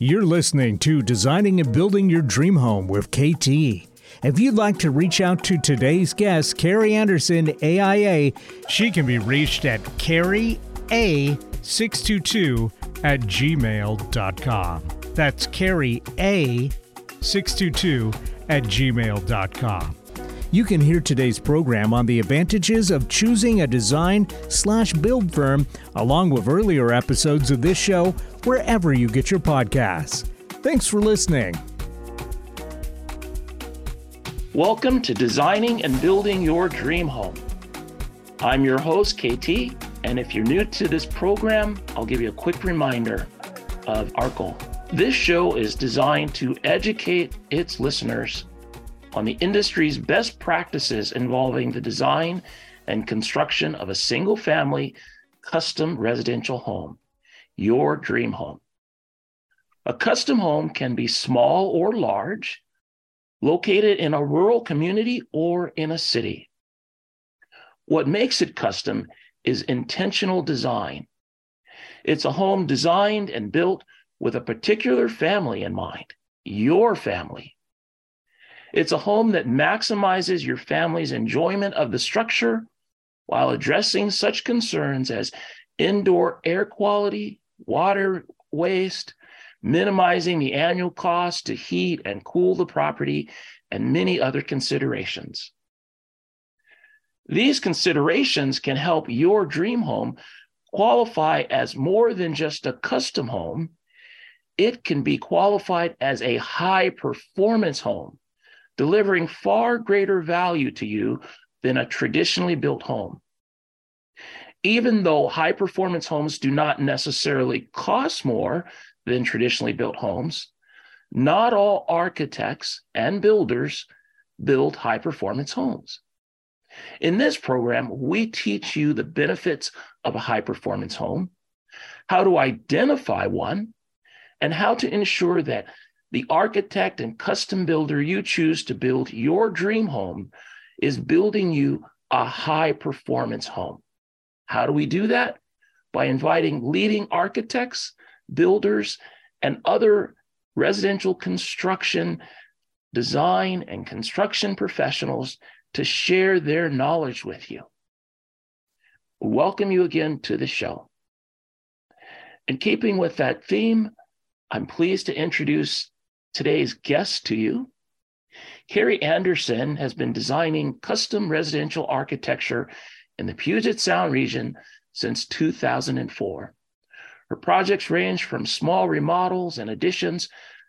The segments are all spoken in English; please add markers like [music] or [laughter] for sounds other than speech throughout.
You're listening to Designing and Building Your Dream Home with KT. If you'd like to reach out to today's guest, Carrie Anderson, AIA, she can be reached at carrieA622 at gmail.com. That's carrieA622 at gmail.com. You can hear today's program on the advantages of choosing a design slash build firm, along with earlier episodes of this show, wherever you get your podcasts. Thanks for listening. Welcome to Designing and Building Your Dream Home. I'm your host, KT, and if you're new to this program, I'll give you a quick reminder of our goal. This show is designed to educate its listeners on the industry's best practices involving the design and construction of a single family custom residential home, your dream home. A custom home can be small or large, located in a rural community or in a city. What makes it custom is intentional design. It's a home designed and built with a particular family in mind, your family. It's a home that maximizes your family's enjoyment of the structure while addressing such concerns as indoor air quality, water waste, minimizing the annual cost to heat and cool the property, and many other considerations. These considerations can help your dream home qualify as more than just a custom home. It can be qualified as a high performance home delivering far greater value to you than a traditionally built home. Even though high performance homes do not necessarily cost more than traditionally built homes, not all architects and builders build high performance homes. In this program, we teach you the benefits of a high performance home, how to identify one, and how to ensure that the architect and custom builder you choose to build your dream home is building you a high performance home. How do we do that? By inviting leading architects, builders, and other residential construction, design, and construction professionals to share their knowledge with you. Welcome you again to the show. In keeping with that theme, I'm pleased to introduce today's guest to you. Carrie Anderson has been designing custom residential architecture in the Puget Sound region since 2004. Her projects range from small remodels and additions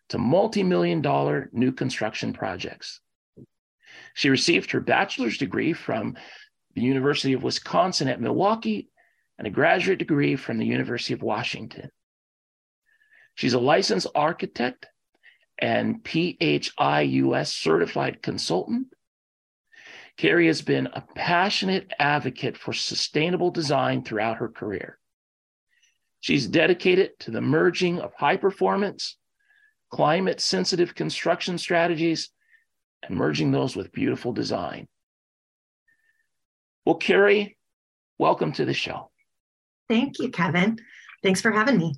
to multi million dollar new construction projects. She received her bachelor's degree from the University of Wisconsin at Milwaukee and a graduate degree from the University of Washington. She's a licensed architect and PHIUS certified consultant. Carrie has been a passionate advocate for sustainable design throughout her career. She's dedicated to the merging of high performance, climate sensitive construction strategies and merging those with beautiful design. Well, Carrie, welcome to the show. Thank you, Kevin. Thanks for having me.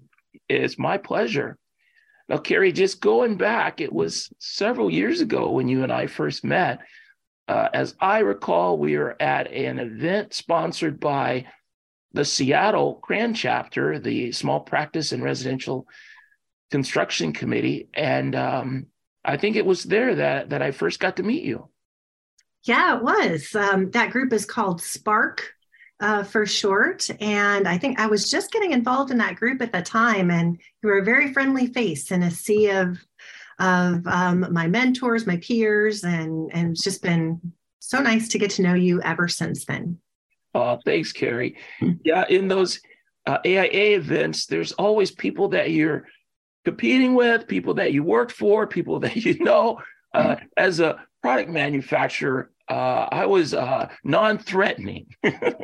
It's my pleasure. Now, Carrie, just going back, it was several years ago when you and I first met. Uh, as I recall, we were at an event sponsored by the Seattle CRAN chapter, the Small Practice and Residential Construction Committee, and um, I think it was there that that I first got to meet you. Yeah, it was. Um, that group is called Spark uh, for short. And I think I was just getting involved in that group at the time, and you were a very friendly face in a sea of of um, my mentors, my peers, and and it's just been so nice to get to know you ever since then. Oh, thanks, Carrie. Hmm. Yeah, in those uh, AIA events, there's always people that you're competing with, people that you worked for, people [laughs] that you know. Uh, hmm. as a product manufacturer, uh, I was uh, non-threatening. [laughs] Just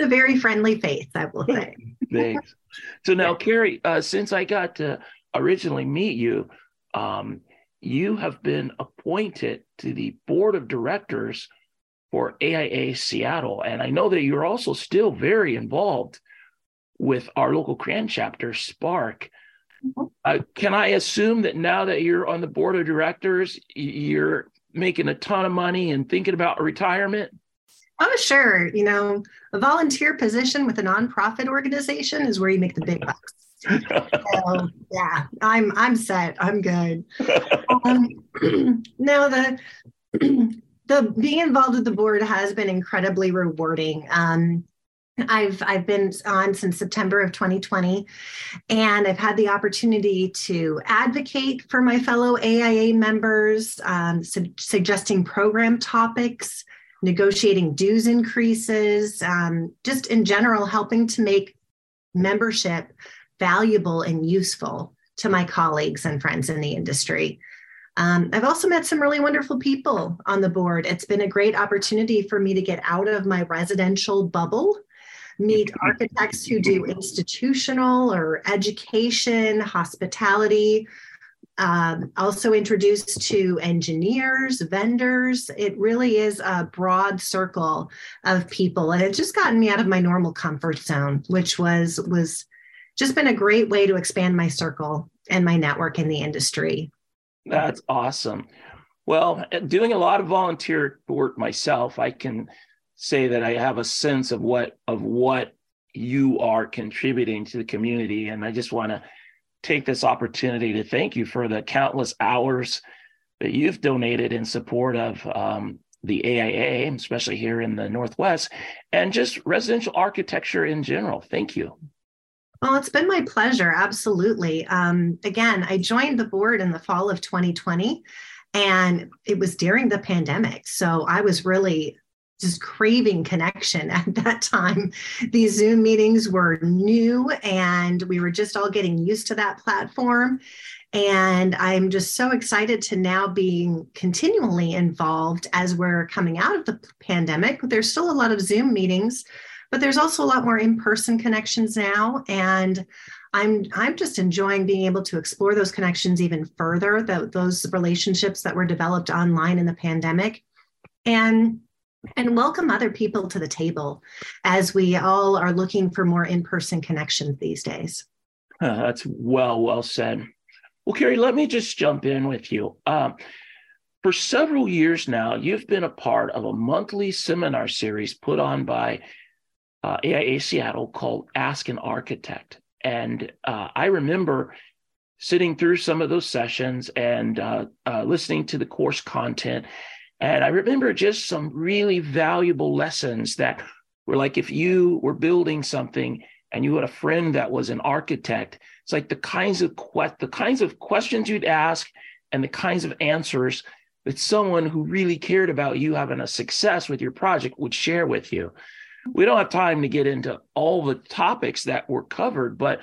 a very friendly face, I will [laughs] say. Thanks. So now, Carrie, uh, since I got to originally meet you, um, you have been appointed to the board of directors for AIA Seattle, and I know that you're also still very involved with our local CRAN chapter, Spark. Uh, can I assume that now that you're on the board of directors, you're making a ton of money and thinking about retirement? Oh, sure. You know, a volunteer position with a nonprofit organization is where you make the big bucks. So, yeah, I'm I'm set. I'm good. Um, [clears throat] now the [clears throat] the being involved with the board has been incredibly rewarding. Um, I've I've been on since September of 2020, and I've had the opportunity to advocate for my fellow AIA members, um, su- suggesting program topics, negotiating dues increases, um, just in general, helping to make membership valuable and useful to my colleagues and friends in the industry. Um, I've also met some really wonderful people on the board. It's been a great opportunity for me to get out of my residential bubble meet architects who do institutional or education, hospitality. Um, also introduced to engineers, vendors. It really is a broad circle of people, and it's just gotten me out of my normal comfort zone, which was was just been a great way to expand my circle and my network in the industry. That's awesome. Well, doing a lot of volunteer work myself, I can say that I have a sense of what of what you are contributing to the community, and I just want to take this opportunity to thank you for the countless hours that you've donated in support of um, the AIA, especially here in the Northwest, and just residential architecture in general. Thank you. Well, it's been my pleasure. Absolutely. Um, again, I joined the board in the fall of 2020, and it was during the pandemic. So I was really just craving connection [laughs] at that time. These Zoom meetings were new and we were just all getting used to that platform. And I'm just so excited to now being continually involved as we're coming out of the pandemic. There's still a lot of Zoom meetings, but there's also a lot more in-person connections now. And I'm I'm just enjoying being able to explore those connections even further, the, those relationships that were developed online in the pandemic. And and welcome other people to the table as we all are looking for more in-person connections these days uh, that's well well said well carrie let me just jump in with you um, for several years now you've been a part of a monthly seminar series put on by uh, aia seattle called ask an architect and uh, i remember sitting through some of those sessions and uh, uh, listening to the course content and I remember just some really valuable lessons that were like if you were building something and you had a friend that was an architect, it's like the kinds of que- the kinds of questions you'd ask and the kinds of answers that someone who really cared about you having a success with your project would share with you. We don't have time to get into all the topics that were covered, but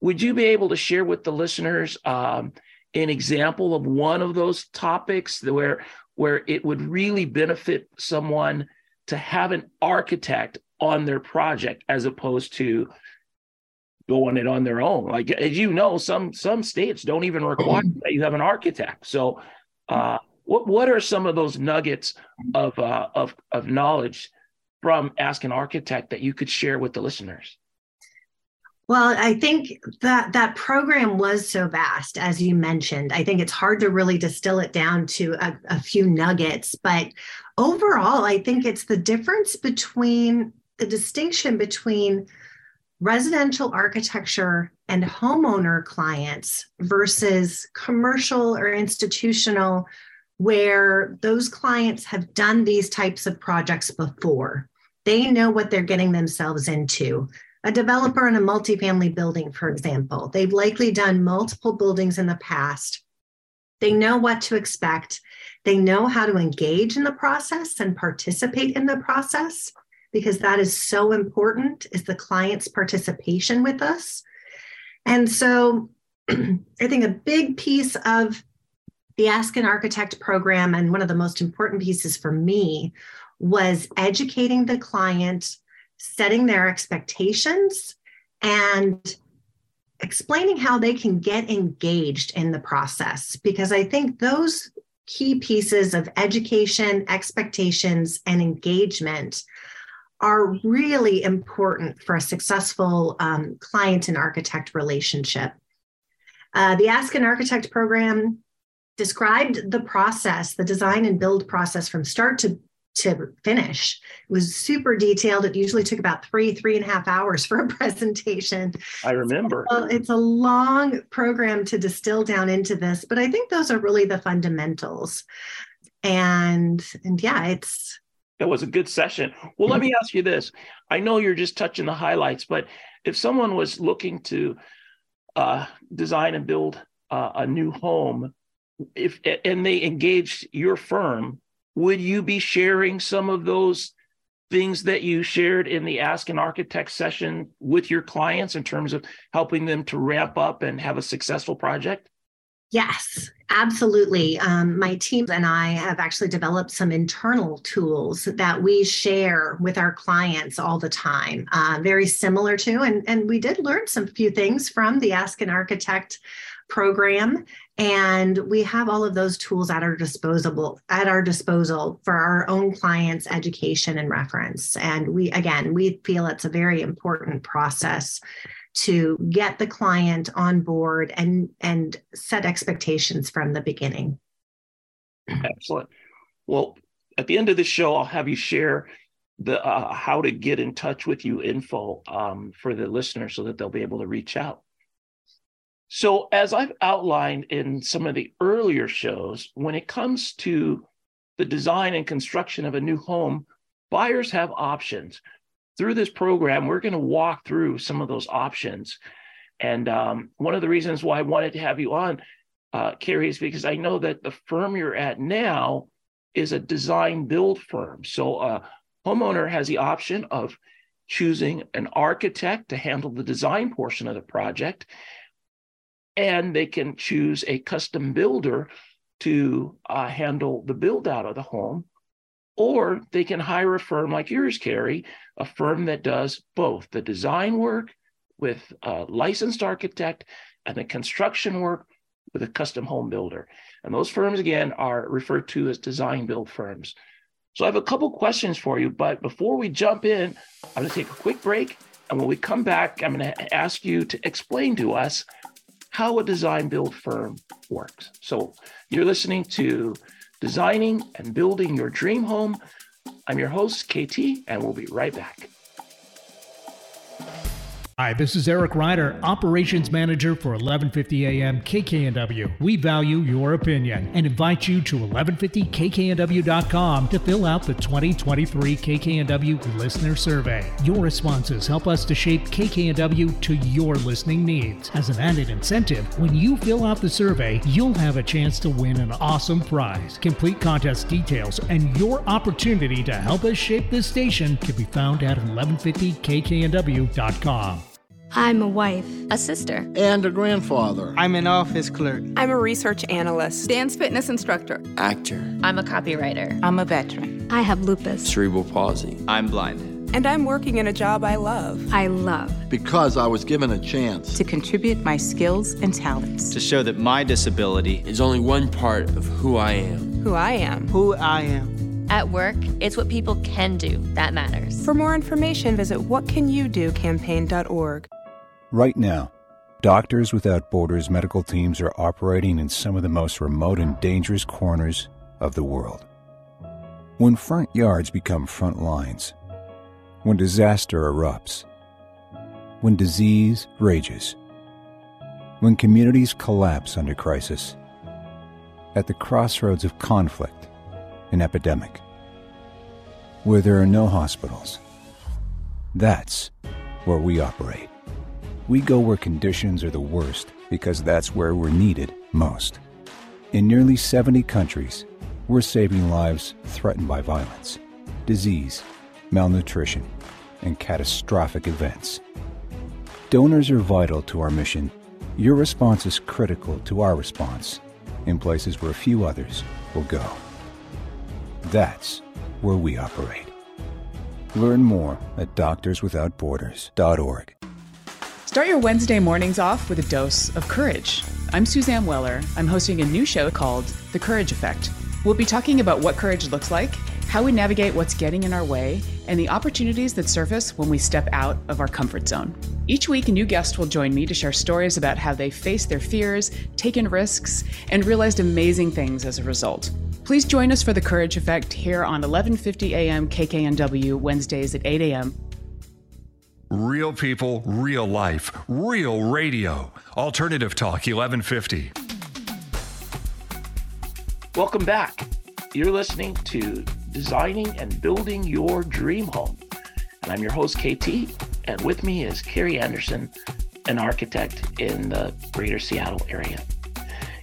would you be able to share with the listeners um, an example of one of those topics where where it would really benefit someone to have an architect on their project as opposed to going it on their own. Like as you know, some some states don't even require [clears throat] that you have an architect. So, uh, what what are some of those nuggets of uh, of of knowledge from Ask an Architect that you could share with the listeners? Well, I think that that program was so vast, as you mentioned. I think it's hard to really distill it down to a, a few nuggets. But overall, I think it's the difference between the distinction between residential architecture and homeowner clients versus commercial or institutional, where those clients have done these types of projects before. They know what they're getting themselves into a developer in a multifamily building, for example, they've likely done multiple buildings in the past. They know what to expect. They know how to engage in the process and participate in the process because that is so important is the client's participation with us. And so [clears throat] I think a big piece of the Ask an Architect program and one of the most important pieces for me was educating the client setting their expectations and explaining how they can get engaged in the process because I think those key pieces of education, expectations, and engagement are really important for a successful um, client and architect relationship. Uh, the Ask an Architect program described the process, the design and build process from start to to finish. It was super detailed. It usually took about three, three and a half hours [laughs] for a presentation. I remember. So it's a long program to distill down into this, but I think those are really the fundamentals. And and yeah, it's it was a good session. Well, let me ask you this. I know you're just touching the highlights, but if someone was looking to uh, design and build uh, a new home, if and they engaged your firm, would you be sharing some of those things that you shared in the Ask an Architect session with your clients in terms of helping them to ramp up and have a successful project? Yes, absolutely. Um, my team and I have actually developed some internal tools that we share with our clients all the time, uh, very similar to, and, and we did learn some few things from the Ask an Architect program and we have all of those tools at our disposal at our disposal for our own clients education and reference. And we again we feel it's a very important process to get the client on board and and set expectations from the beginning. Excellent. Well at the end of the show i'll have you share the uh, how to get in touch with you info um, for the listener so that they'll be able to reach out so, as I've outlined in some of the earlier shows, when it comes to the design and construction of a new home, buyers have options. Through this program, we're going to walk through some of those options. And um, one of the reasons why I wanted to have you on, uh, Carrie, is because I know that the firm you're at now is a design build firm. So, a homeowner has the option of choosing an architect to handle the design portion of the project and they can choose a custom builder to uh, handle the build out of the home or they can hire a firm like yours carrie a firm that does both the design work with a licensed architect and the construction work with a custom home builder. And those firms again are referred to as design build firms. So i have a couple questions for you but before we jump in i'm going to take a quick break. And when we come back i'm going to ask you to explain to us how a design build firm works. So you're listening to Designing and Building Your Dream Home. I'm your host, KT, and we'll be right back. Hi, this is Eric Ryder, Operations Manager for 1150 AM KKNW. We value your opinion and invite you to 1150kknw.com to fill out the 2023 KKNW Listener Survey. Your responses help us to shape KKNW to your listening needs. As an added incentive, when you fill out the survey, you'll have a chance to win an awesome prize. Complete contest details and your opportunity to help us shape this station can be found at 1150kknw.com. I'm a wife, a sister, and a grandfather. I'm an office clerk. I'm a research analyst, dance fitness instructor, actor. I'm a copywriter. I'm a veteran. I have lupus, cerebral palsy. I'm blind. And I'm working in a job I love. I love. Because I was given a chance to contribute my skills and talents. To show that my disability is only one part of who I am. Who I am. Who I am. At work, it's what people can do that matters. For more information, visit whatcanyoudocampaign.org. Right now, Doctors Without Borders medical teams are operating in some of the most remote and dangerous corners of the world. When front yards become front lines, when disaster erupts, when disease rages, when communities collapse under crisis, at the crossroads of conflict and epidemic, where there are no hospitals, that's where we operate. We go where conditions are the worst because that's where we're needed most. In nearly 70 countries, we're saving lives threatened by violence, disease, malnutrition, and catastrophic events. Donors are vital to our mission. Your response is critical to our response in places where few others will go. That's where we operate. Learn more at doctorswithoutborders.org. Start your Wednesday mornings off with a dose of courage. I'm Suzanne Weller. I'm hosting a new show called The Courage Effect. We'll be talking about what courage looks like, how we navigate what's getting in our way, and the opportunities that surface when we step out of our comfort zone. Each week, a new guest will join me to share stories about how they faced their fears, taken risks, and realized amazing things as a result. Please join us for the Courage Effect here on 1150 AM KKNW Wednesdays at 8 a.m. Real people, real life, real radio. Alternative Talk 1150. Welcome back. You're listening to Designing and Building Your Dream Home. And I'm your host, KT. And with me is Carrie Anderson, an architect in the greater Seattle area.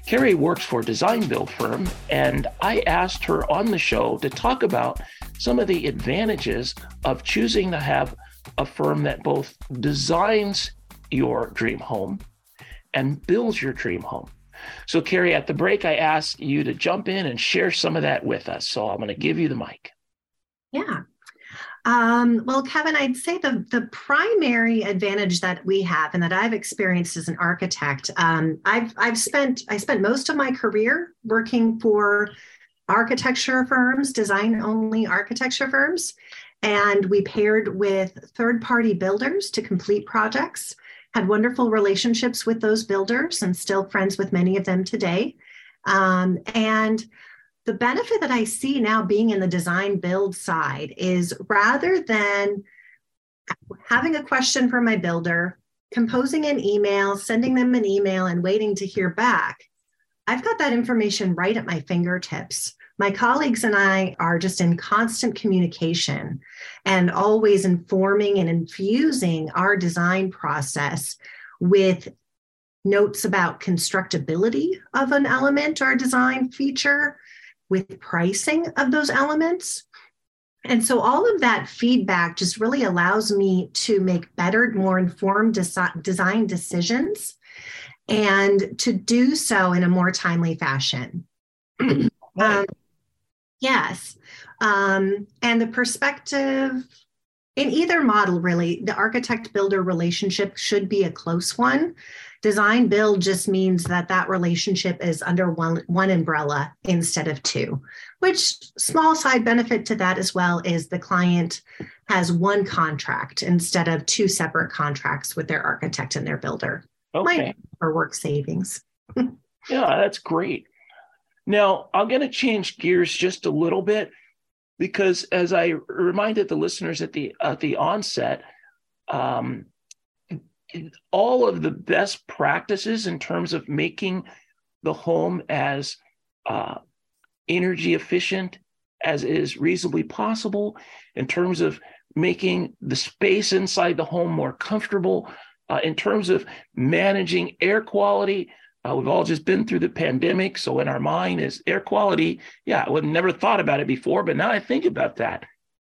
Carrie works for a design build firm, and I asked her on the show to talk about some of the advantages of choosing to have a firm that both designs your dream home and builds your dream home. So, Carrie, at the break, I asked you to jump in and share some of that with us. So, I'm going to give you the mic. Yeah. Um, well, Kevin, I'd say the, the primary advantage that we have and that I've experienced as an architect, um, I've, I've spent, I spent most of my career working for architecture firms, design only architecture firms. And we paired with third party builders to complete projects, had wonderful relationships with those builders and still friends with many of them today. Um, and the benefit that I see now being in the design build side is rather than having a question from my builder, composing an email, sending them an email, and waiting to hear back, I've got that information right at my fingertips. My colleagues and I are just in constant communication and always informing and infusing our design process with notes about constructability of an element or design feature, with pricing of those elements. And so all of that feedback just really allows me to make better, more informed desi- design decisions and to do so in a more timely fashion. um, yes. Um, and the perspective in either model, really, the architect builder relationship should be a close one. Design build just means that that relationship is under one one umbrella instead of two which small side benefit to that as well is the client has one contract instead of two separate contracts with their architect and their builder. Okay. for work savings. [laughs] Yeah that's great now i'm going to change gears just a little bit because as i reminded the listeners at the at the onset um, all of the best practices in terms of making the home as uh, energy efficient as is reasonably possible, in terms of making the space inside the home more comfortable, uh, in terms of managing air quality. Uh, we've all just been through the pandemic. So in our mind is air quality. Yeah, I would never thought about it before, but now I think about that.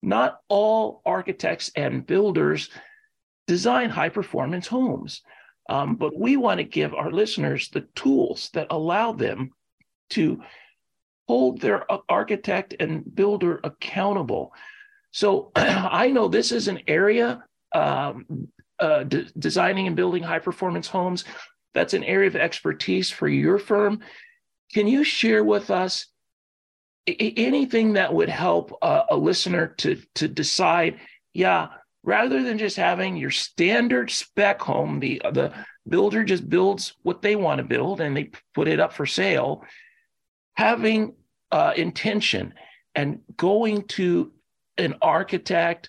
Not all architects and builders design high performance homes. Um, but we want to give our listeners the tools that allow them to hold their architect and builder accountable. So [clears throat] I know this is an area, um, uh, de- designing and building high performance homes. That's an area of expertise for your firm. Can you share with us anything that would help uh, a listener to, to decide, yeah, rather than just having your standard spec home, the the builder just builds what they want to build and they put it up for sale. Having uh, intention and going to an architect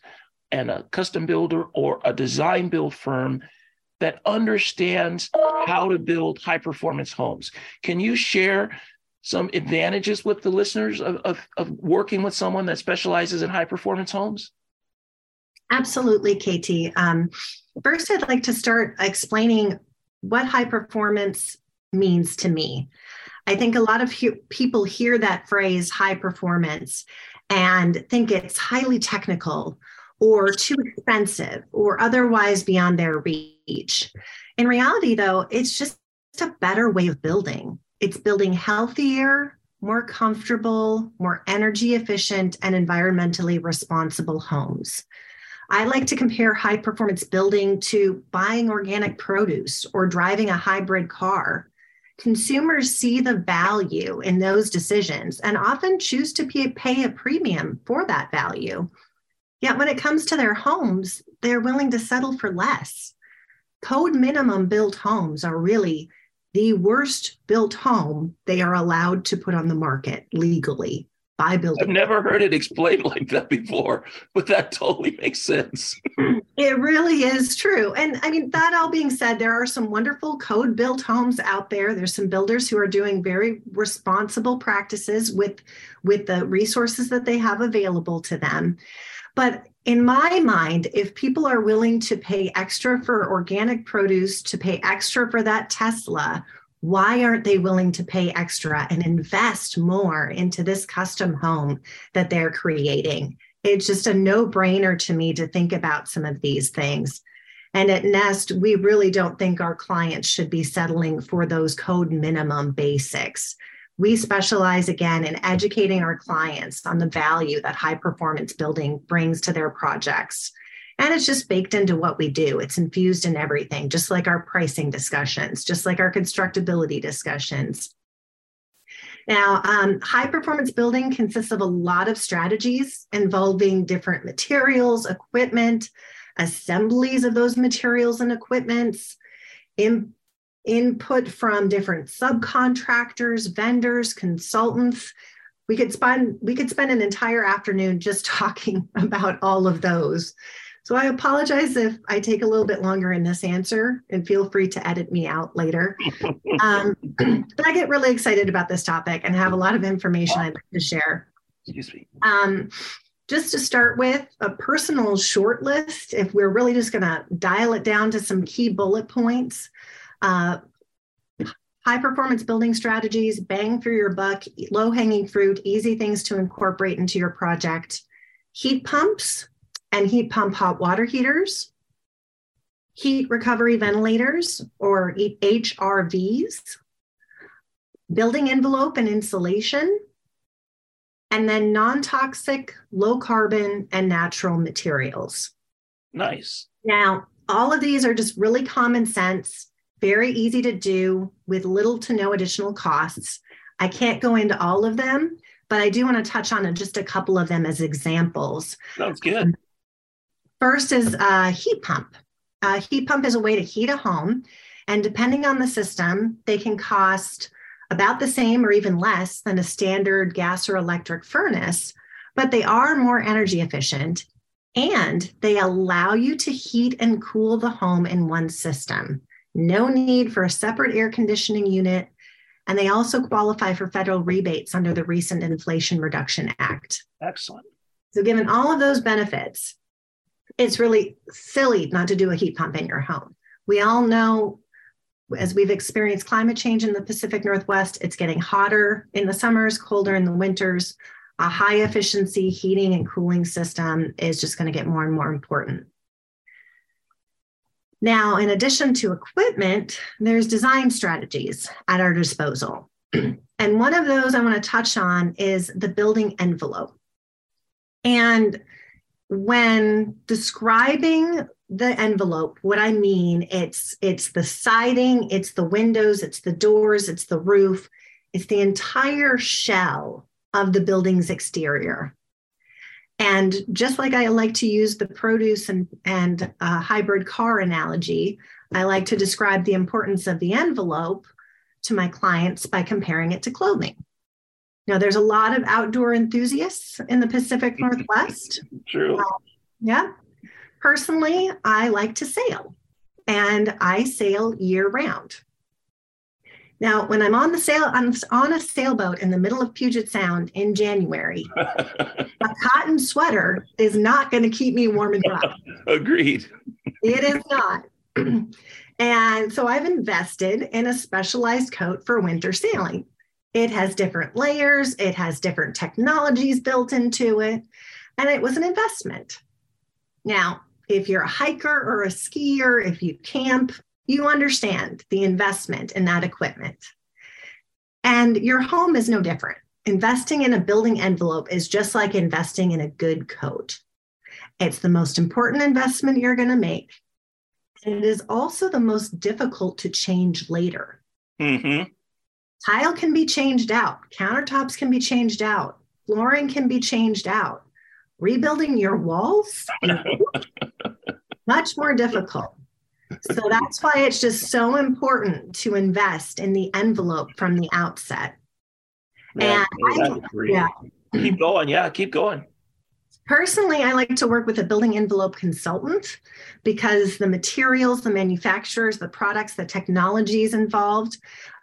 and a custom builder or a design build firm that understands how to build high performance homes. Can you share some advantages with the listeners of, of, of working with someone that specializes in high performance homes? Absolutely, KT. Um, first, I'd like to start explaining what high performance means to me. I think a lot of he- people hear that phrase high performance and think it's highly technical or too expensive or otherwise beyond their reach. In reality, though, it's just a better way of building. It's building healthier, more comfortable, more energy efficient, and environmentally responsible homes. I like to compare high performance building to buying organic produce or driving a hybrid car. Consumers see the value in those decisions and often choose to pay a premium for that value. Yet when it comes to their homes, they're willing to settle for less. Code minimum built homes are really the worst built home they are allowed to put on the market legally by building. I've never heard it explained like that before, but that totally makes sense. it really is true. And I mean, that all being said, there are some wonderful code built homes out there. There's some builders who are doing very responsible practices with, with the resources that they have available to them. But in my mind, if people are willing to pay extra for organic produce, to pay extra for that Tesla, why aren't they willing to pay extra and invest more into this custom home that they're creating? It's just a no brainer to me to think about some of these things. And at Nest, we really don't think our clients should be settling for those code minimum basics. We specialize again in educating our clients on the value that high performance building brings to their projects. And it's just baked into what we do. It's infused in everything, just like our pricing discussions, just like our constructability discussions. Now, um, high performance building consists of a lot of strategies involving different materials, equipment, assemblies of those materials and equipments, in, input from different subcontractors, vendors, consultants. We could spend we could spend an entire afternoon just [laughs] talking about all of those. So I apologize if I take a little bit longer in this answer and feel free to edit me out later. [laughs] Um, [clears throat] but I get really excited about this topic and have a lot of information I'd like to share. Excuse me. Um, just to start with, a personal short list, if we're really just going to dial it down to some key bullet points. Uh, high performance building strategies, bang for your buck, low hanging fruit, easy things to incorporate into your project. Heat pumps, and heat pump hot water heaters, heat recovery ventilators or HRVs, building envelope and insulation, and then non toxic, low carbon, and natural materials. Nice. Now, all of these are just really common sense, very easy to do with little to no additional costs. I can't go into all of them, but I do want to touch on just a couple of them as examples. Sounds good. First is a heat pump. A heat pump is a way to heat a home, and depending on the system, they can cost about the same or even less than a standard gas or electric furnace, but they are more energy efficient and they allow you to heat and cool the home in one system. No need for a separate air conditioning unit. And they also qualify for federal rebates under the recent Inflation Reduction Act. Excellent. So, given all of those benefits, it's really silly not to do a heat pump in your home. We all know as we've experienced climate change in the Pacific Northwest, it's getting hotter in the summers, colder in the winters. A high efficiency heating and cooling system is just going to get more and more important. Now, in addition to equipment, there's design strategies at our disposal. [clears throat] and one of those I want to touch on is the building envelope. And when describing the envelope what i mean it's it's the siding it's the windows it's the doors it's the roof it's the entire shell of the building's exterior and just like i like to use the produce and and uh, hybrid car analogy i like to describe the importance of the envelope to my clients by comparing it to clothing now, there's a lot of outdoor enthusiasts in the Pacific [laughs] Northwest. True. Uh, yeah. Personally, I like to sail and I sail year round. Now, when I'm on the sail on, on a sailboat in the middle of Puget Sound in January, [laughs] a cotton sweater is not going to keep me warm and dry. [laughs] Agreed. It is not. [clears throat] and so I've invested in a specialized coat for winter sailing. It has different layers, it has different technologies built into it, and it was an investment. Now, if you're a hiker or a skier, if you camp, you understand the investment in that equipment. And your home is no different. Investing in a building envelope is just like investing in a good coat. It's the most important investment you're going to make. And it is also the most difficult to change later. Mm-hmm. Tile can be changed out, countertops can be changed out, flooring can be changed out. Rebuilding your walls, [laughs] much more difficult. So that's why it's just so important to invest in the envelope from the outset. and I, yeah. keep going. Yeah, keep going. Personally, I like to work with a building envelope consultant because the materials, the manufacturers, the products, the technologies involved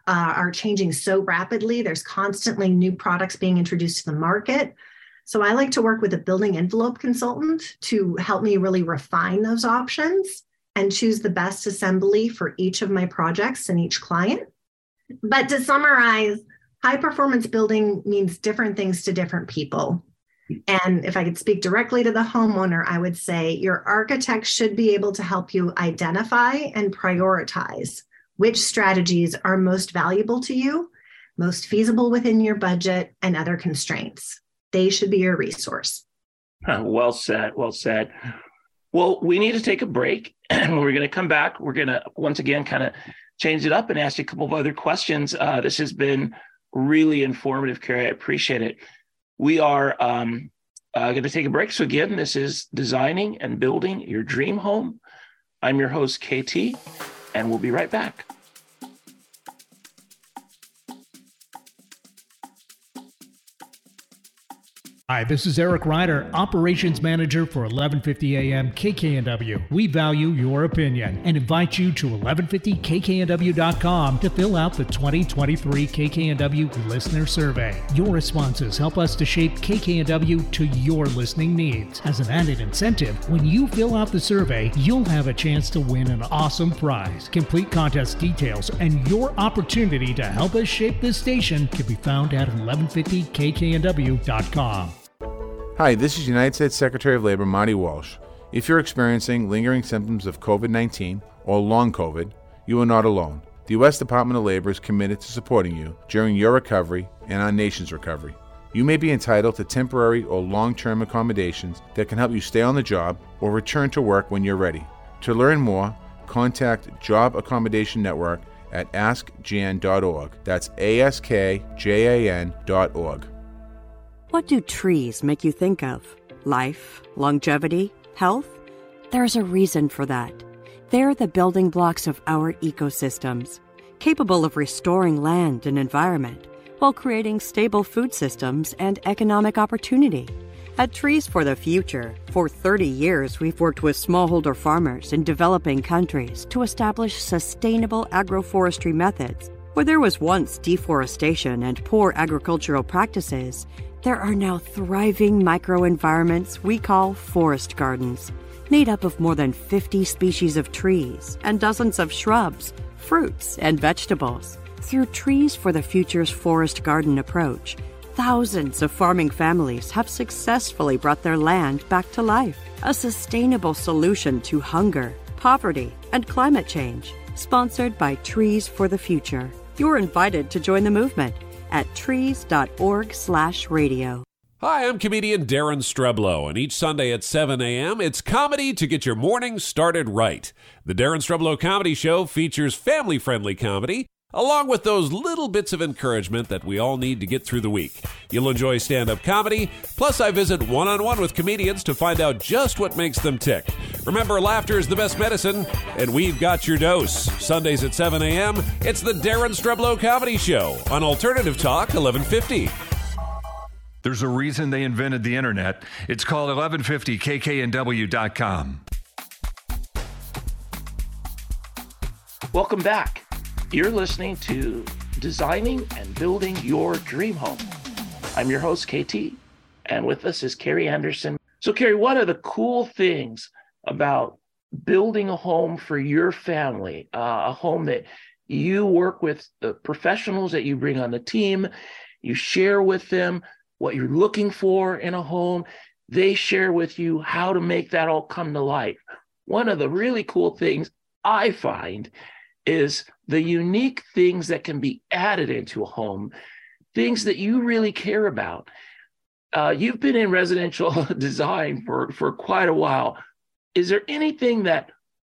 uh, are changing so rapidly. There's constantly new products being introduced to the market. So I like to work with a building envelope consultant to help me really refine those options and choose the best assembly for each of my projects and each client. But to summarize, high performance building means different things to different people. And if I could speak directly to the homeowner, I would say your architect should be able to help you identify and prioritize which strategies are most valuable to you, most feasible within your budget, and other constraints. They should be your resource. Well said. Well said. Well, we need to take a break [clears throat] and we're going to come back. We're going to once again kind of change it up and ask you a couple of other questions. Uh, this has been really informative, Carrie. I appreciate it. We are um, uh, going to take a break. So, again, this is Designing and Building Your Dream Home. I'm your host, KT and we'll be right back. Hi, this is Eric Ryder, Operations Manager for 1150 AM KKNW. We value your opinion and invite you to 1150kknw.com to fill out the 2023 KKNW Listener Survey. Your responses help us to shape KKNW to your listening needs. As an added incentive, when you fill out the survey, you'll have a chance to win an awesome prize. Complete contest details and your opportunity to help us shape this station can be found at 1150kknw.com. Hi, this is United States Secretary of Labor Marty Walsh. If you're experiencing lingering symptoms of COVID 19 or long COVID, you are not alone. The U.S. Department of Labor is committed to supporting you during your recovery and our nation's recovery. You may be entitled to temporary or long term accommodations that can help you stay on the job or return to work when you're ready. To learn more, contact Job Accommodation Network at askjan.org. That's A S K J A N.org. What do trees make you think of? Life, longevity, health? There's a reason for that. They're the building blocks of our ecosystems, capable of restoring land and environment while creating stable food systems and economic opportunity. At Trees for the Future, for 30 years we've worked with smallholder farmers in developing countries to establish sustainable agroforestry methods. Where there was once deforestation and poor agricultural practices, there are now thriving microenvironments we call forest gardens, made up of more than 50 species of trees and dozens of shrubs, fruits, and vegetables. Through Trees for the Future's forest garden approach, thousands of farming families have successfully brought their land back to life, a sustainable solution to hunger, poverty, and climate change. Sponsored by Trees for the Future. You're invited to join the movement at trees.org/radio. Hi, I'm comedian Daren Streblow, and each Sunday at 7 a.m., it's comedy to get your morning started right. The Daren Streblow Comedy Show features family friendly comedy along with those little bits of encouragement that we all need to get through the week. You'll enjoy stand up comedy, plus, I visit one on one with comedians to find out just what makes them tick. Remember, laughter is the best medicine, and we've got your dose. Sundays at 7 a.m., it's the Daren Streblow Comedy Show on Alternative Talk 1150. There's a reason they invented the internet. It's called 1150kknw.com. Welcome back. You're listening to Designing and Building Your Dream Home. I'm your host, KT, and with us is Carrie Anderson. So, Carrie, one of the cool things about building a home for your family, uh, a home that you work with the professionals that you bring on the team, you share with them what you're looking for in a home, they share with you how to make that all come to life. One of the really cool things I find is the unique things that can be added into a home, things that you really care about. Uh, you've been in residential [laughs] design for, for quite a while. Is there anything that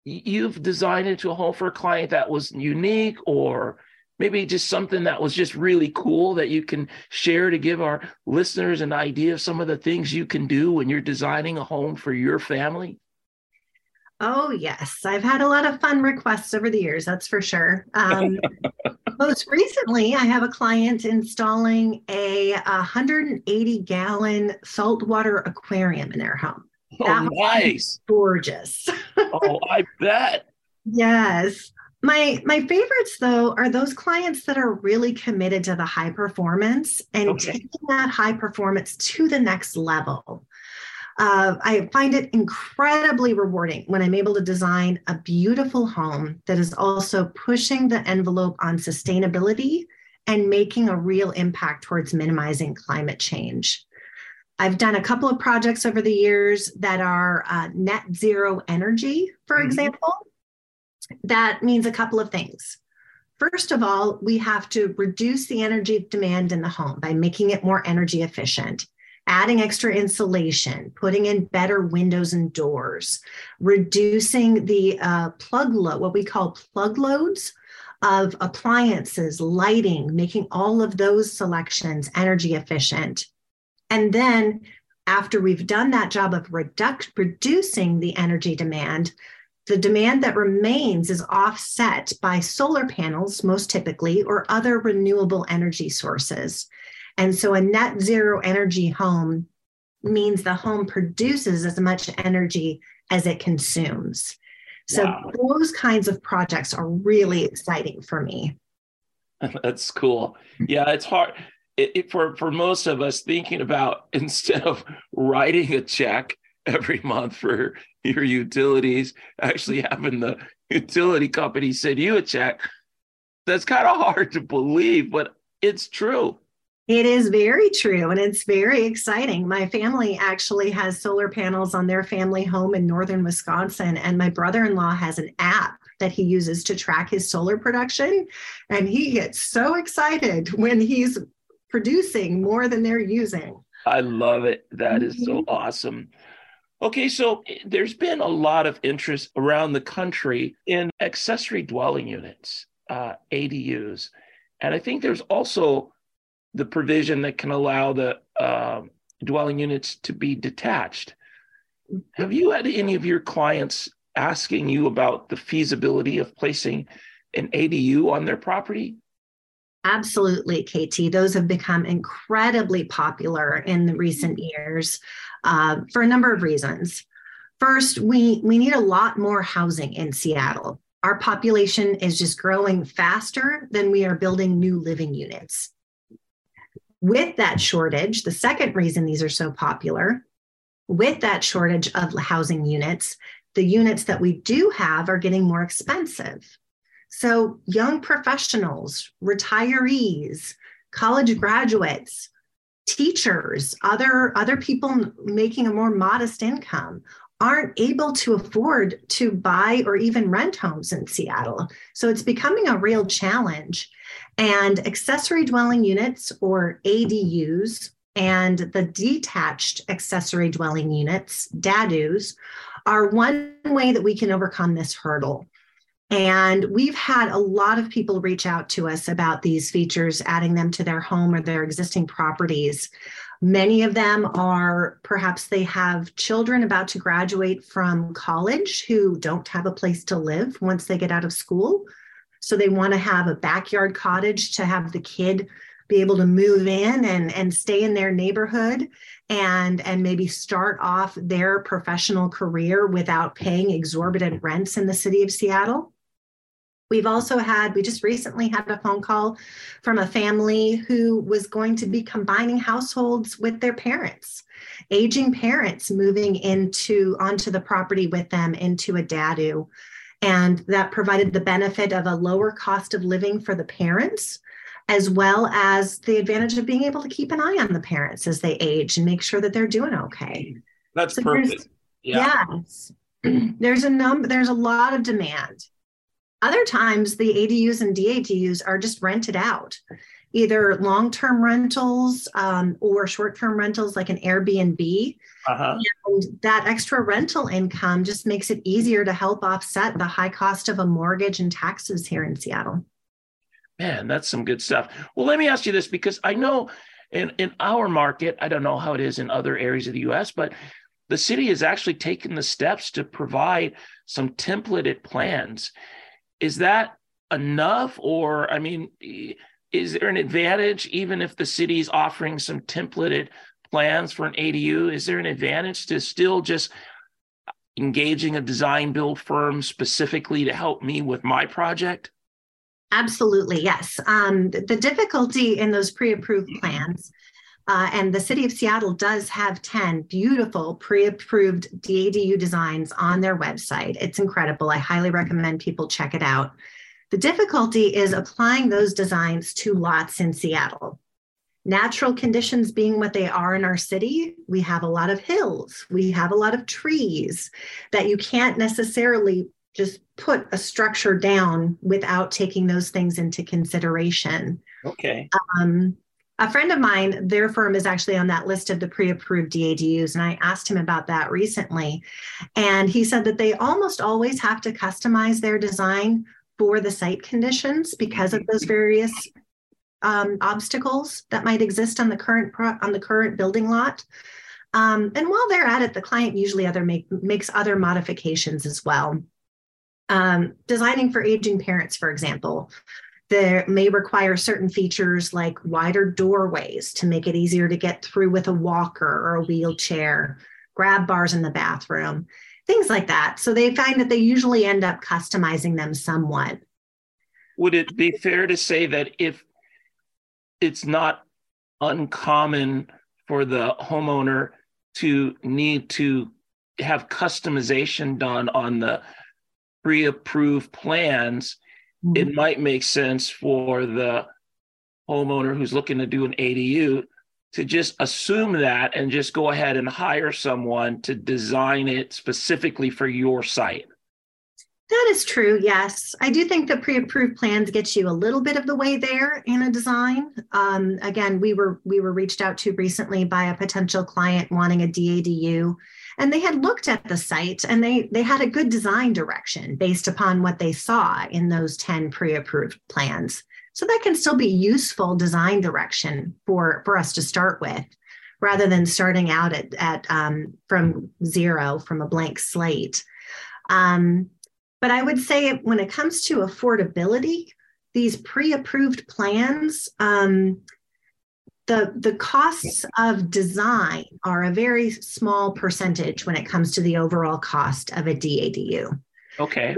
you've designed into a home for a client that was unique or maybe just something that was just really cool that you can share to give our listeners an idea of some of the things you can do when you're designing a home for your family? Oh, yes. I've had a lot of fun requests over the years, that's for sure. Um, [laughs] most recently, I have a client installing a 180 gallon saltwater aquarium in their home. Oh, nice. Gorgeous. [laughs] oh, I bet. Yes. My my favorites though are those clients that are really committed to the high performance and okay. taking that high performance to the next level. Uh, I find it incredibly rewarding when I'm able to design a beautiful home that is also pushing the envelope on sustainability and making a real impact towards minimizing climate change. I've done a couple of projects over the years that are uh, net zero energy, for mm-hmm. example. That means a couple of things. First of all, we have to reduce the energy demand in the home by making it more energy efficient adding extra insulation, putting in better windows and doors, reducing the uh, plug load, what we call plug loads of appliances, lighting, making all of those selections energy efficient. And then after we've done that job of reduc- reducing the energy demand, the demand that remains is offset by solar panels, most typically, or other renewable energy sources. And so a net zero energy home means the home produces as much energy as it consumes. So wow. those kinds of projects are really exciting for me. [laughs] That's cool. Yeah, it's hard it, it, for for most of us thinking about [laughs] instead of writing a check every month for your utilities, actually having the utility company send you a check. That's kind of hard to believe, but it's true. It is very true and it's very exciting. My family actually has solar panels on their family home in northern Wisconsin, and my brother in law has an app that he uses to track his solar production. And he gets so excited when he's producing more than they're using. I love it. That is so mm-hmm. awesome. Okay, so eh, there's been a lot of interest around the country in accessory dwelling units, uh, ADUs. And I think there's also the provision that can allow the uh, dwelling units to be detached. Have you had any of your clients asking you about the feasibility of placing an ADU on their property? Absolutely, KT. Those have become incredibly popular in the recent years uh, for a number of reasons. First, we, we need a lot more housing in Seattle. Our population is just growing faster than we are building new living units with that shortage, the second reason these are so popular, with that shortage of housing units, the units that we do have are getting more expensive. So, young professionals, retirees, college graduates, teachers, other, other people making a more modest income aren't able to afford to buy or even rent homes in Seattle. So, it's becoming a real challenge. And accessory dwelling units or ADUs and the detached accessory dwelling units, DADUs, are one way that we can overcome this hurdle. And we've had a lot of people reach out to us about these features, adding them to their home or their existing properties. Many of them are perhaps they have children about to graduate from college who don't have a place to live once they get out of school. So they want to have a backyard cottage to have the kid be able to move in and, and stay in their neighborhood and, and maybe start off their professional career without paying exorbitant rents in the city of Seattle. We've also had, we just recently had a phone call from a family who was going to be combining households with their parents, aging parents moving into onto the property with them into a dadu and that provided the benefit of a lower cost of living for the parents, as well as the advantage of being able to keep an eye on the parents as they age and make sure that they're doing okay. That's so perfect. Yeah. Yes. [clears throat] there's a number, there's a lot of demand. Other times the ADUs and DADUs are just rented out either long-term rentals um, or short-term rentals like an Airbnb. Uh-huh. And that extra rental income just makes it easier to help offset the high cost of a mortgage and taxes here in Seattle. Man, that's some good stuff. Well, let me ask you this because I know in, in our market, I don't know how it is in other areas of the US, but the city has actually taken the steps to provide some templated plans. Is that enough? Or, I mean, is there an advantage even if the city's offering some templated plans for an ADU? Is there an advantage to still just engaging a design build firm specifically to help me with my project? Absolutely, yes. Um, the, difficulty in those pre approved plans, uh, and the city of Seattle does have 10 beautiful pre approved DADU designs on their website. It's incredible. I highly recommend people check it out. The difficulty is applying those designs to lots in Seattle. Natural conditions being what they are in our city, we have a lot of hills, we have a lot of trees that you can't necessarily just put a structure down without taking those things into consideration. Okay. Um, a friend of mine, their firm is actually on that list of the pre approved DADUs. And I asked him about that recently. And he said that they almost always have to customize their design for the site conditions because of those various um, obstacles that might exist on the current pro- on the current building lot. Um, and while they're at it, the client usually other make, makes other modifications as well. Um, designing for aging parents, for example, there may require certain features like wider doorways to make it easier to get through with a walker or a wheelchair, grab bars in the bathroom things like that. So they find that they usually end up customizing them somewhat. Would it be fair to say that if it's not uncommon for the homeowner to need to have customization done on the pre approved plans, mm-hmm. it might make sense for the homeowner who's looking to do an ADU to just assume that and just go ahead and hire someone to design it specifically for your site. That is true. Yes, I do think the pre-approved plans get you a little bit of the way there in a design. Um, again, we were we were reached out to recently by a potential client wanting a DADU, and they had looked at the site and they they had a good design direction based upon what they saw in those ten pre-approved plans. So that can still be useful design direction for, for us to start with, rather than starting out at, at um, from zero, from a blank slate. Um, but I would say when it comes to affordability, these pre-approved plans, um, the, the costs of design are a very small percentage when it comes to the overall cost of a DADU. Okay.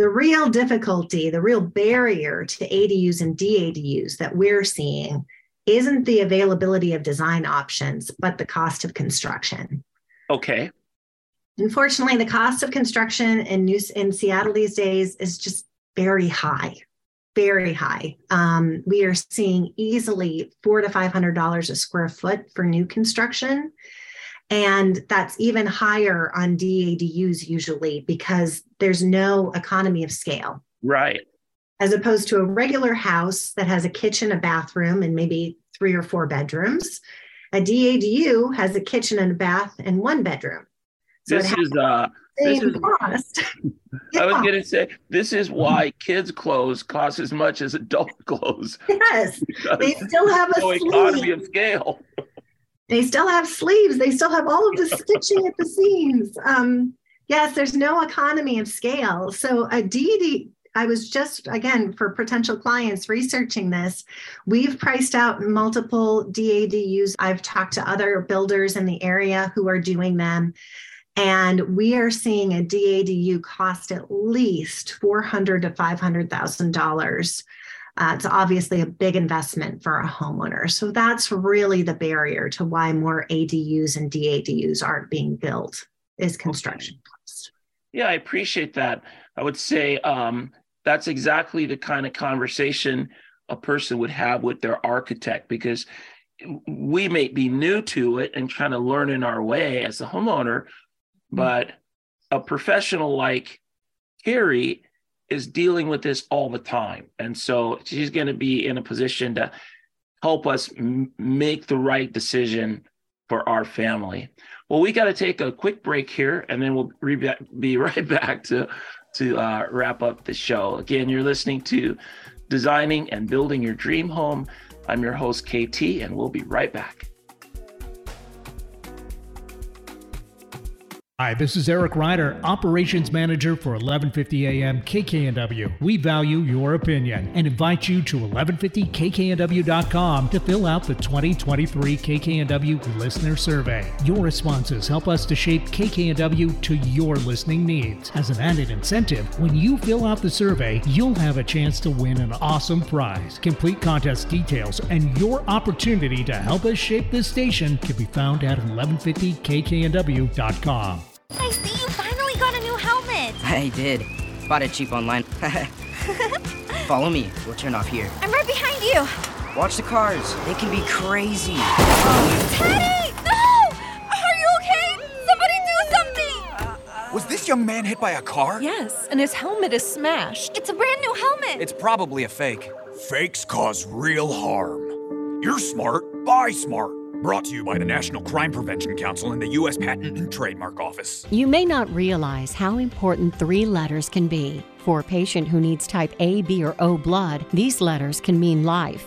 The real difficulty, the real barrier to ADUs and DADUs that we're seeing isn't the availability of design options, but the cost of construction. Okay. Unfortunately, the cost of construction in New, in Seattle these days is just very high, very high. Um, we are seeing easily four to five hundred dollars a square foot for new construction, and that's even higher on DADUs usually because there's no economy of scale. Right. As opposed to a regular house that has a kitchen, a bathroom, and maybe three or four bedrooms. A DADU has a kitchen and a bath and one bedroom. So this is uh this is cost. [laughs] I was gonna say this is why kids' clothes cost as much as adult [laughs] clothes. Yes. They still have a no economy of scale. They still have sleeves. They still have all of the stitching at the seams. Um, yes, there's no economy of scale. So a DADU, I was just, again, for potential clients researching this, we've priced out multiple DADUs. I've talked to other builders in the area who are doing them. And we are seeing a DADU cost at least $400 to $500,000 uh, it's obviously a big investment for a homeowner. So that's really the barrier to why more ADUs and DADUs aren't being built is construction okay. Yeah, I appreciate that. I would say um, that's exactly the kind of conversation a person would have with their architect because we may be new to it and trying to learn in our way as a homeowner, mm-hmm. but a professional like Carrie is dealing with this all the time. And so she's going to be in a position to help us m- make the right decision for our family. Well, we got to take a quick break here and then we'll re- be [laughs] right back to, to uh, wrap up the show. Again, you're listening to Designing and Building Your Dream Home. I'm your host, KT, and we'll be right back. Hi, this is Eric Ryder, Operations Manager for 1150 AM KKNW. We value your opinion and invite you to 1150kknw.com to fill out the 2023 KKNW Listener Survey. Your responses help us to shape KKNW to your listening needs. As an added incentive, when you fill out the survey, you'll have a chance to win an awesome prize. Complete contest details and your opportunity to help us shape this station can be found at 1150kknw.com. I see you finally got a new helmet. I did. Bought it cheap online. [laughs] Follow me. We'll turn off here. I'm right behind you. Watch the cars. They can be crazy. Teddy! No! Are you okay? Somebody do something! Was this young man hit by a car? Yes, and his helmet is smashed. It's a brand new helmet. It's probably a fake. Fakes cause real harm. You're smart. Buy smart. Brought to you by the National Crime Prevention Council and the U.S. Patent and Trademark Office. You may not realize how important three letters can be. For a patient who needs type A, B, or O blood, these letters can mean life,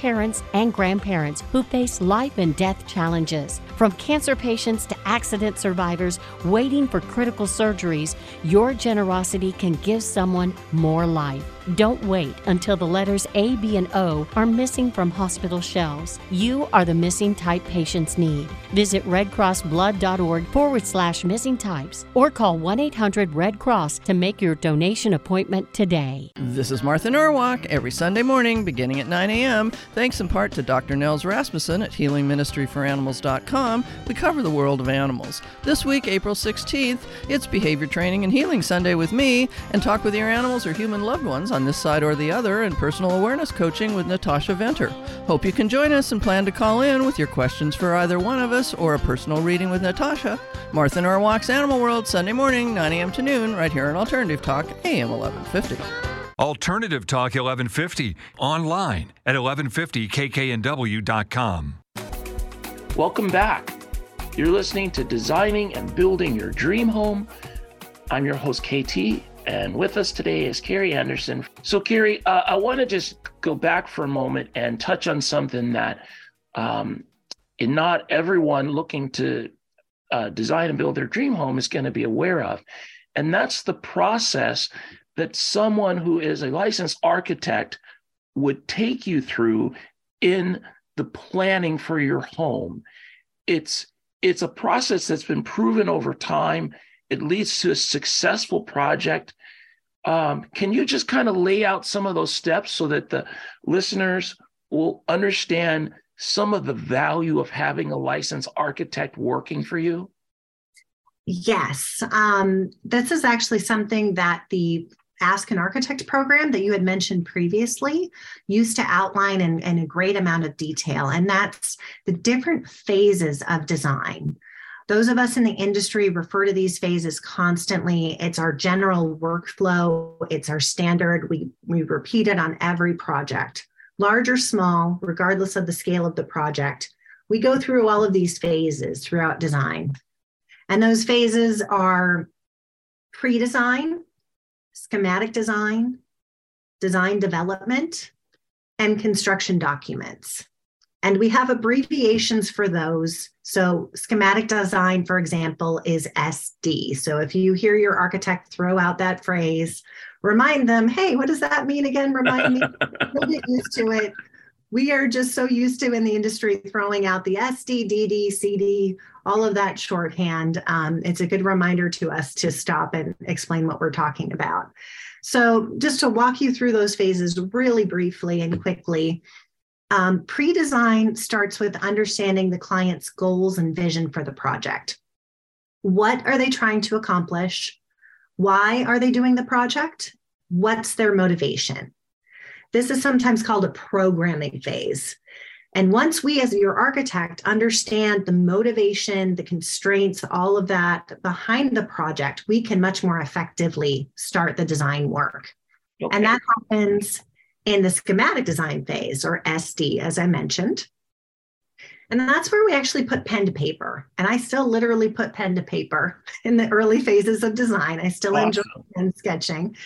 parents, and grandparents who face life and death challenges. From cancer patients to accident survivors waiting for critical surgeries, your generosity can give someone more life. Don't wait until the letters A, B, and O are missing from hospital shelves. You are the missing type patients need. Visit redcrossblood.org forward slash missing types or call 1 800 Red Cross to make your donation appointment today. This is Martha Norwalk every Sunday morning beginning at 9 a.m. Thanks in part to Dr. Nels Rasmussen at healingministryforanimals.com. We cover the world of animals. This week, April 16th, it's Behavior Training and Healing Sunday with me and talk with your animals or human loved ones on this side or the other and personal awareness coaching with Natasha Venter. Hope you can join us and plan to call in with your questions for either one of us or a personal reading with Natasha. Martha Norwalk's Animal World, Sunday morning, 9 a.m. to noon, right here on Alternative Talk, AM 1150. Alternative Talk 1150, online at 1150kknw.com. Welcome back. You're listening to Designing and Building Your Dream Home. I'm your host, KT, and with us today is Carrie Anderson. So, Carrie, uh, I want to just go back for a moment and touch on something that um, not everyone looking to uh, design and build their dream home is going to be aware of. And that's the process that someone who is a licensed architect would take you through in the planning for your home. It's it's a process that's been proven over time. It leads to a successful project. Um, can you just kind of lay out some of those steps so that the listeners will understand some of the value of having a licensed architect working for you? Yes. Um, this is actually something that the Ask an Architect program that you had mentioned previously used to outline in, in a great amount of detail, and that's the different phases of design. Those of us in the industry refer to these phases constantly. It's our general workflow, it's our standard. We, we repeat it on every project, large or small, regardless of the scale of the project. We go through all of these phases throughout design. And those phases are pre design, schematic design, design development, and construction documents. And we have abbreviations for those. So, schematic design, for example, is SD. So, if you hear your architect throw out that phrase, remind them, hey, what does that mean again? Remind me, [laughs] we'll get used to it. We are just so used to in the industry throwing out the SD, DD, CD, all of that shorthand. Um, it's a good reminder to us to stop and explain what we're talking about. So, just to walk you through those phases really briefly and quickly, um, Pre design starts with understanding the client's goals and vision for the project. What are they trying to accomplish? Why are they doing the project? What's their motivation? This is sometimes called a programming phase. And once we, as your architect, understand the motivation, the constraints, all of that behind the project, we can much more effectively start the design work. Okay. And that happens in the schematic design phase or SD, as I mentioned. And that's where we actually put pen to paper. And I still literally put pen to paper [laughs] in the early phases of design. I still awesome. enjoy pen sketching.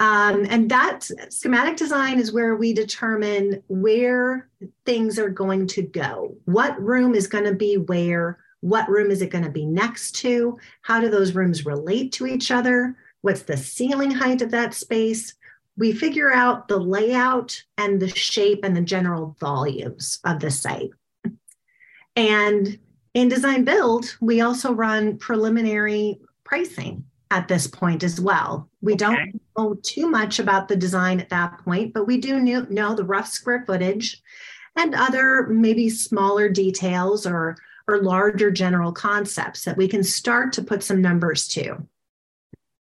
Um, and that schematic design is where we determine where things are going to go. What room is going to be where? What room is it going to be next to? How do those rooms relate to each other? What's the ceiling height of that space? We figure out the layout and the shape and the general volumes of the site. And in design build, we also run preliminary pricing at this point as well. We okay. don't know too much about the design at that point, but we do know the rough square footage and other maybe smaller details or or larger general concepts that we can start to put some numbers to.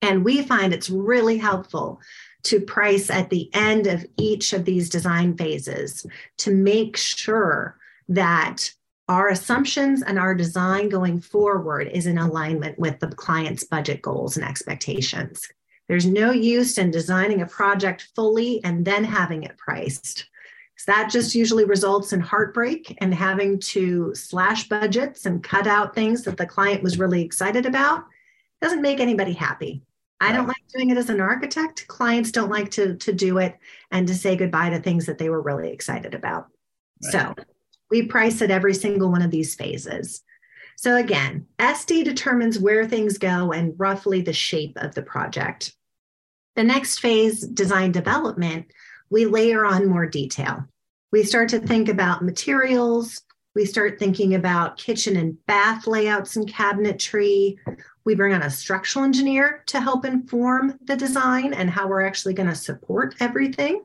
And we find it's really helpful to price at the end of each of these design phases to make sure that our assumptions and our design going forward is in alignment with the client's budget goals and expectations. There's no use in designing a project fully and then having it priced. So that just usually results in heartbreak and having to slash budgets and cut out things that the client was really excited about. Doesn't make anybody happy. I don't like doing it as an architect. Clients don't like to, to do it and to say goodbye to things that they were really excited about. Right. So we price at every single one of these phases. So again, SD determines where things go and roughly the shape of the project. The next phase, design development, we layer on more detail. We start to think about materials. We start thinking about kitchen and bath layouts and cabinetry. We bring on a structural engineer to help inform the design and how we're actually going to support everything.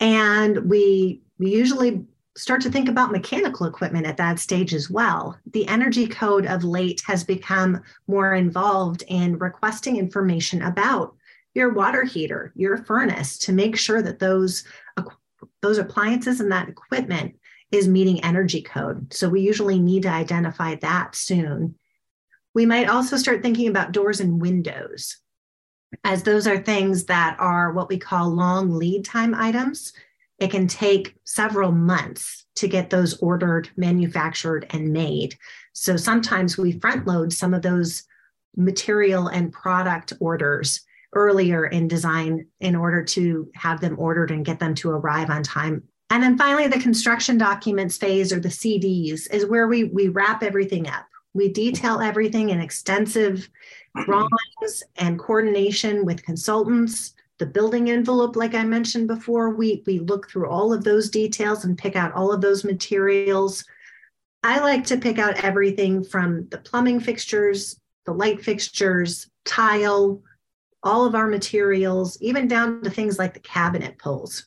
And we, we usually start to think about mechanical equipment at that stage as well. The energy code of late has become more involved in requesting information about your water heater, your furnace to make sure that those those appliances and that equipment is meeting energy code. So we usually need to identify that soon. We might also start thinking about doors and windows as those are things that are what we call long lead time items it can take several months to get those ordered, manufactured, and made. So sometimes we front load some of those material and product orders earlier in design in order to have them ordered and get them to arrive on time. And then finally, the construction documents phase or the CDs is where we, we wrap everything up. We detail everything in extensive drawings and coordination with consultants the building envelope, like I mentioned before, we, we look through all of those details and pick out all of those materials. I like to pick out everything from the plumbing fixtures, the light fixtures, tile, all of our materials, even down to things like the cabinet pulls.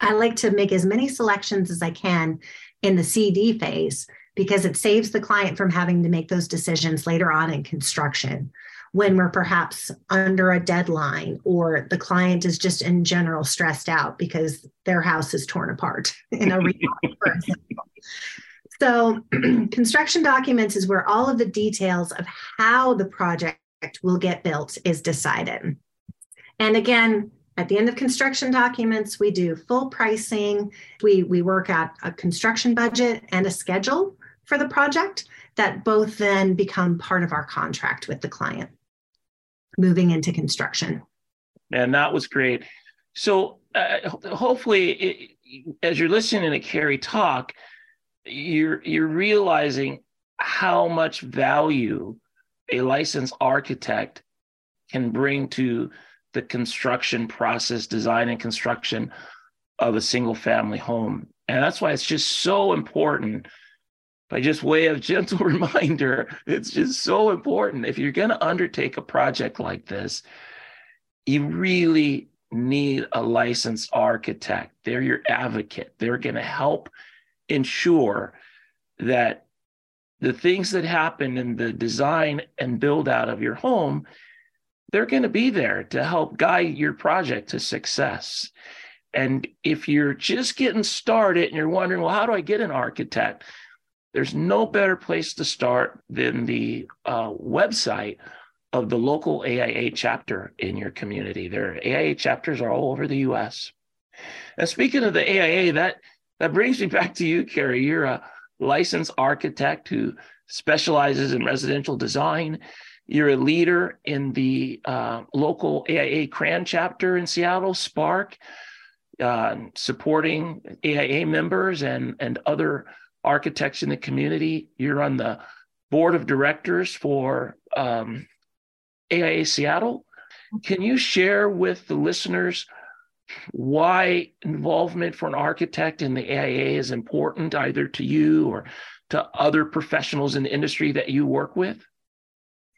I like to make as many selections as I can in the CD phase because it saves the client from having to make those decisions later on in construction when we're perhaps under a deadline or the client is just in general stressed out because their house is torn apart [laughs] in a remodel. So, [clears throat] construction documents is where all of the details of how the project will get built is decided. And again, at the end of construction documents, we do full pricing. We, we work out a construction budget and a schedule for the project that both then become part of our contract with the client moving into construction. And that was great. So uh, hopefully, it, as you're listening to Carrie talk, you're you're realizing how much value a licensed architect can bring to the construction process, design and construction of a single family home. And that's why it's just so important by just way of gentle [laughs] reminder, it's just so important. If you're going to undertake a project like this, you really need a licensed architect. They're your advocate. They're going to help ensure that the things that happen in the design and build out of your home, they're going to be there to help guide your project to success. And if you're just getting started and you're wondering, well, how do I get an architect? There's no better place to start than the uh, website of the local AIA chapter in your community. Their AIA chapters are all over the US. And speaking of the AIA, that, that brings me [laughs] back to you, Carrie. You're a licensed architect who specializes in residential design. You're a leader in the uh, local AIA CRAN chapter in Seattle, Spark, uh, supporting AIA members and, and other architects in the community. You're on the board of directors for um, AIA Seattle. Can you share with the listeners why involvement for an architect in the AIA is important, either to you or to other professionals in the industry that you work with?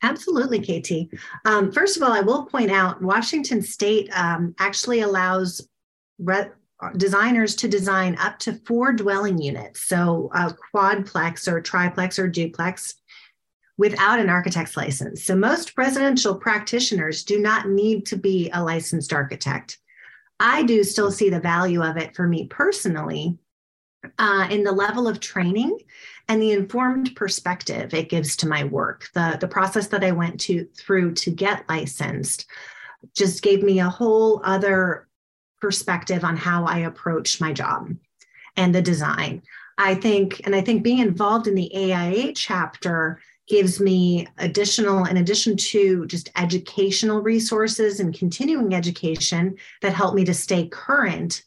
Absolutely, KT. Um, first of all, I will point out Washington State um, actually allows re- designers to design up to four dwelling units, so a quadplex or triplex or duplex, without an architect's license. So most residential practitioners do not need to be a licensed architect. I do still see the value of it for me personally uh, in the level of training and the informed perspective it gives to my work. The, the process that I went to through to get licensed just gave me a whole other perspective on how I approach my job and the design. I think, and I think being involved in the AIA chapter gives me additional, in addition to just educational resources and continuing education that help me to stay current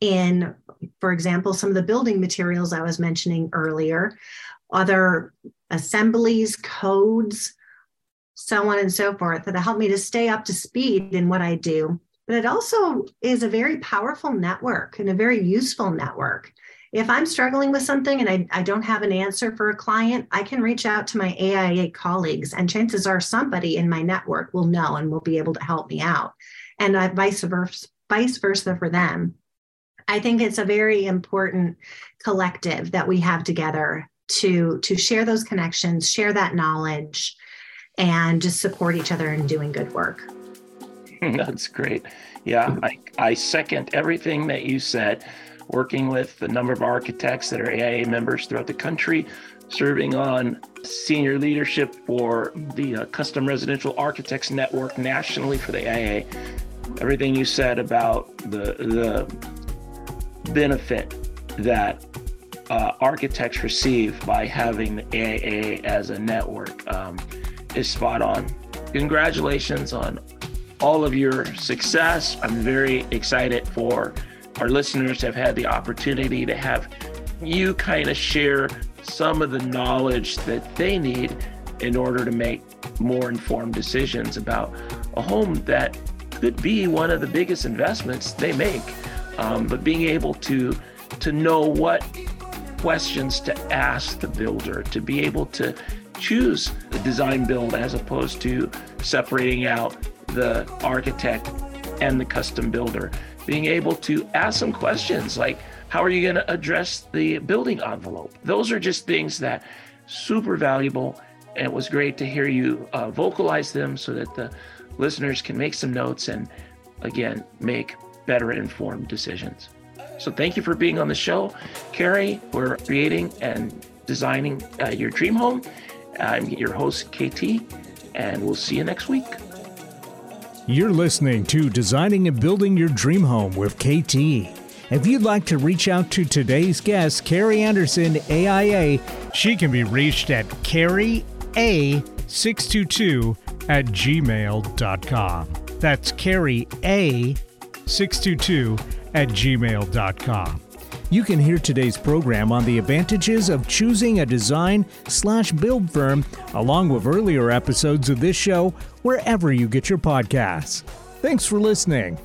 in, for example, some of the building materials I was mentioning earlier, other assemblies, codes, so on and so forth, that help me to stay up to speed in what I do. But it also is a very powerful network and a very useful network. If I'm struggling with something and I, I don't have an answer for a client, I can reach out to my AIA colleagues, and chances are somebody in my network will know and will be able to help me out, and uh, vice versa, vice versa for them. I think it's a very important collective that we have together to to share those connections, share that knowledge, and just support each other in doing good work. [laughs] [laughs] That's great. Yeah, I, I second everything that you said. Working with a number of architects that are AIA members throughout the country, serving on senior leadership for the uh, Custom Residential Architects Network nationally for the AIA. Everything you said about the the benefit that uh, architects receive by having the AIA as a network um, is spot on. Congratulations on all of your success. I'm very excited for our listeners to have had the opportunity to have you kind of share some of the knowledge that they need in order to make more informed decisions about a home that could be one of the biggest investments they make um, but being able to to know what questions to ask the builder, to be able to choose the design build as opposed to separating out the architect and the custom builder. Being able to ask some questions like, how are you going to address the building envelope? Those are just things that super valuable. And it was great to hear you uh, vocalize them so that the listeners can make some notes and again make better informed decisions. So thank you for being on the show, Carrie. We're creating and designing uh, your dream home. I'm your host, KT, and we'll see you next week. You're listening to Designing and Building Your Dream Home with KT. If you'd like to reach out to today's guest, Carrie Anderson, AIA, she can be reached at carrieA622 at gmail.com. That's Carrie A 622 at gmail.com. You can hear today's program on the advantages of choosing a design slash build firm, along with earlier episodes of this show, wherever you get your podcasts. Thanks for listening.